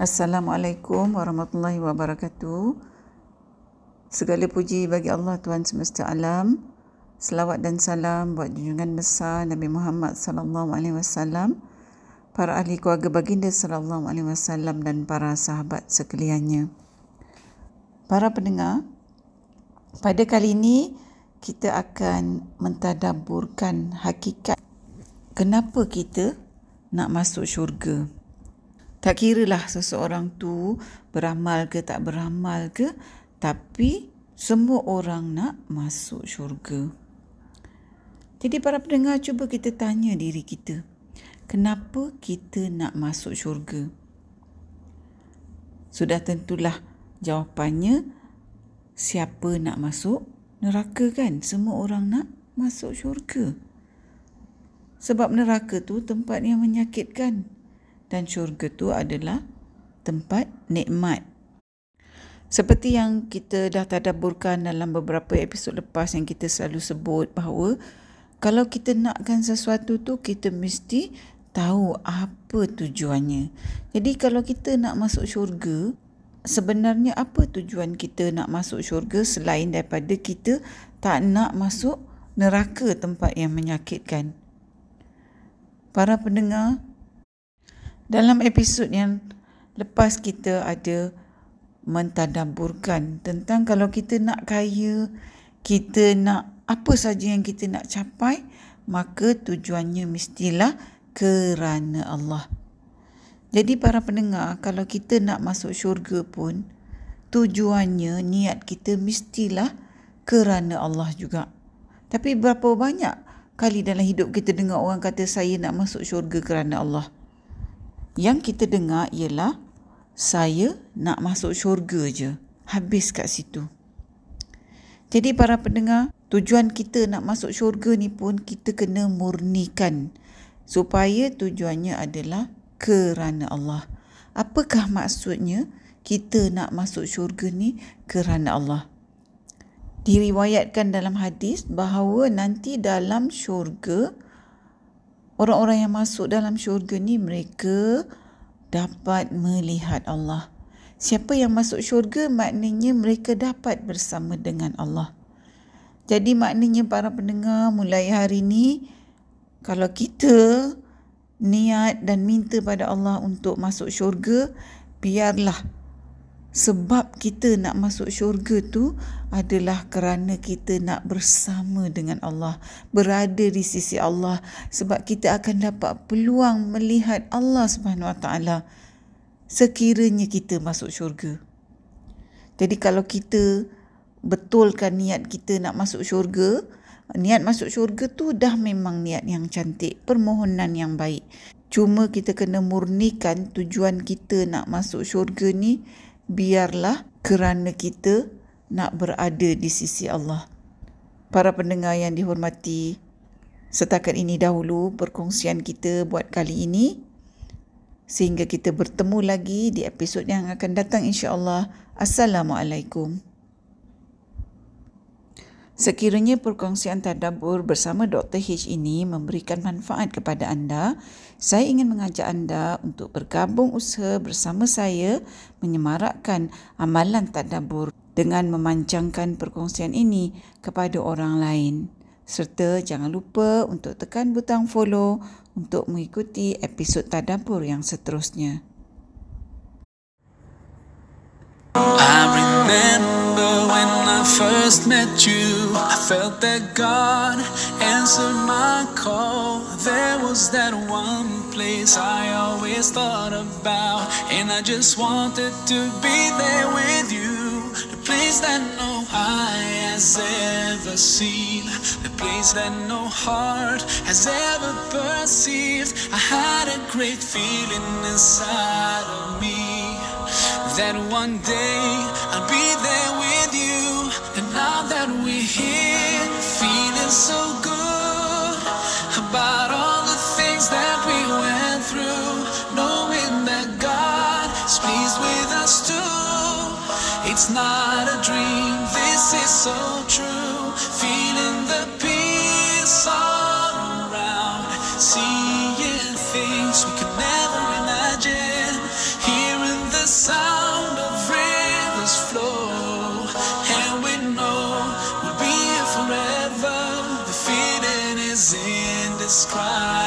Assalamualaikum warahmatullahi wabarakatuh. Segala puji bagi Allah Tuhan semesta alam. Selawat dan salam buat junjungan besar Nabi Muhammad sallallahu alaihi wasallam, para ahli keluarga baginda sallallahu alaihi wasallam dan para sahabat sekaliannya. Para pendengar, pada kali ini kita akan mentadabburkan hakikat kenapa kita nak masuk syurga. Tak kira lah seseorang tu beramal ke tak beramal ke, tapi semua orang nak masuk syurga. Jadi para pendengar cuba kita tanya diri kita, kenapa kita nak masuk syurga? Sudah tentulah jawapannya siapa nak masuk neraka kan? Semua orang nak masuk syurga. Sebab neraka tu tempat yang menyakitkan dan syurga tu adalah tempat nikmat. Seperti yang kita dah tadaburkan dalam beberapa episod lepas yang kita selalu sebut bahawa kalau kita nakkan sesuatu tu kita mesti tahu apa tujuannya. Jadi kalau kita nak masuk syurga, sebenarnya apa tujuan kita nak masuk syurga selain daripada kita tak nak masuk neraka tempat yang menyakitkan. Para pendengar, dalam episod yang lepas kita ada mentadaburkan tentang kalau kita nak kaya, kita nak apa saja yang kita nak capai, maka tujuannya mestilah kerana Allah. Jadi para pendengar, kalau kita nak masuk syurga pun, tujuannya, niat kita mestilah kerana Allah juga. Tapi berapa banyak kali dalam hidup kita dengar orang kata saya nak masuk syurga kerana Allah yang kita dengar ialah saya nak masuk syurga je. Habis kat situ. Jadi para pendengar, tujuan kita nak masuk syurga ni pun kita kena murnikan supaya tujuannya adalah kerana Allah. Apakah maksudnya kita nak masuk syurga ni kerana Allah? Diriwayatkan dalam hadis bahawa nanti dalam syurga orang-orang yang masuk dalam syurga ni mereka dapat melihat Allah. Siapa yang masuk syurga maknanya mereka dapat bersama dengan Allah. Jadi maknanya para pendengar mulai hari ini kalau kita niat dan minta pada Allah untuk masuk syurga biarlah sebab kita nak masuk syurga tu adalah kerana kita nak bersama dengan Allah, berada di sisi Allah sebab kita akan dapat peluang melihat Allah Subhanahu Wa Taala sekiranya kita masuk syurga. Jadi kalau kita betulkan niat kita nak masuk syurga, niat masuk syurga tu dah memang niat yang cantik, permohonan yang baik. Cuma kita kena murnikan tujuan kita nak masuk syurga ni biarlah kerana kita nak berada di sisi Allah. Para pendengar yang dihormati, setakat ini dahulu perkongsian kita buat kali ini. Sehingga kita bertemu lagi di episod yang akan datang insya-Allah. Assalamualaikum. Sekiranya perkongsian tadabbur bersama Dr. H ini memberikan manfaat kepada anda, saya ingin mengajak anda untuk bergabung usaha bersama saya menyemarakkan amalan tadabbur dengan memanjangkan perkongsian ini kepada orang lain. Serta jangan lupa untuk tekan butang follow untuk mengikuti episod tadabbur yang seterusnya. I remember when I first met you. I felt that God answered my call. There was that one place I always thought about, and I just wanted to be there with you. The place that no eye has ever seen, the place that no heart has ever perceived. I had a great feeling inside of me that one day I'll be there things that we went through, knowing that God is pleased with us too. It's not a dream, this is so true. Feeling the peace all around, seeing things we could is indescribable,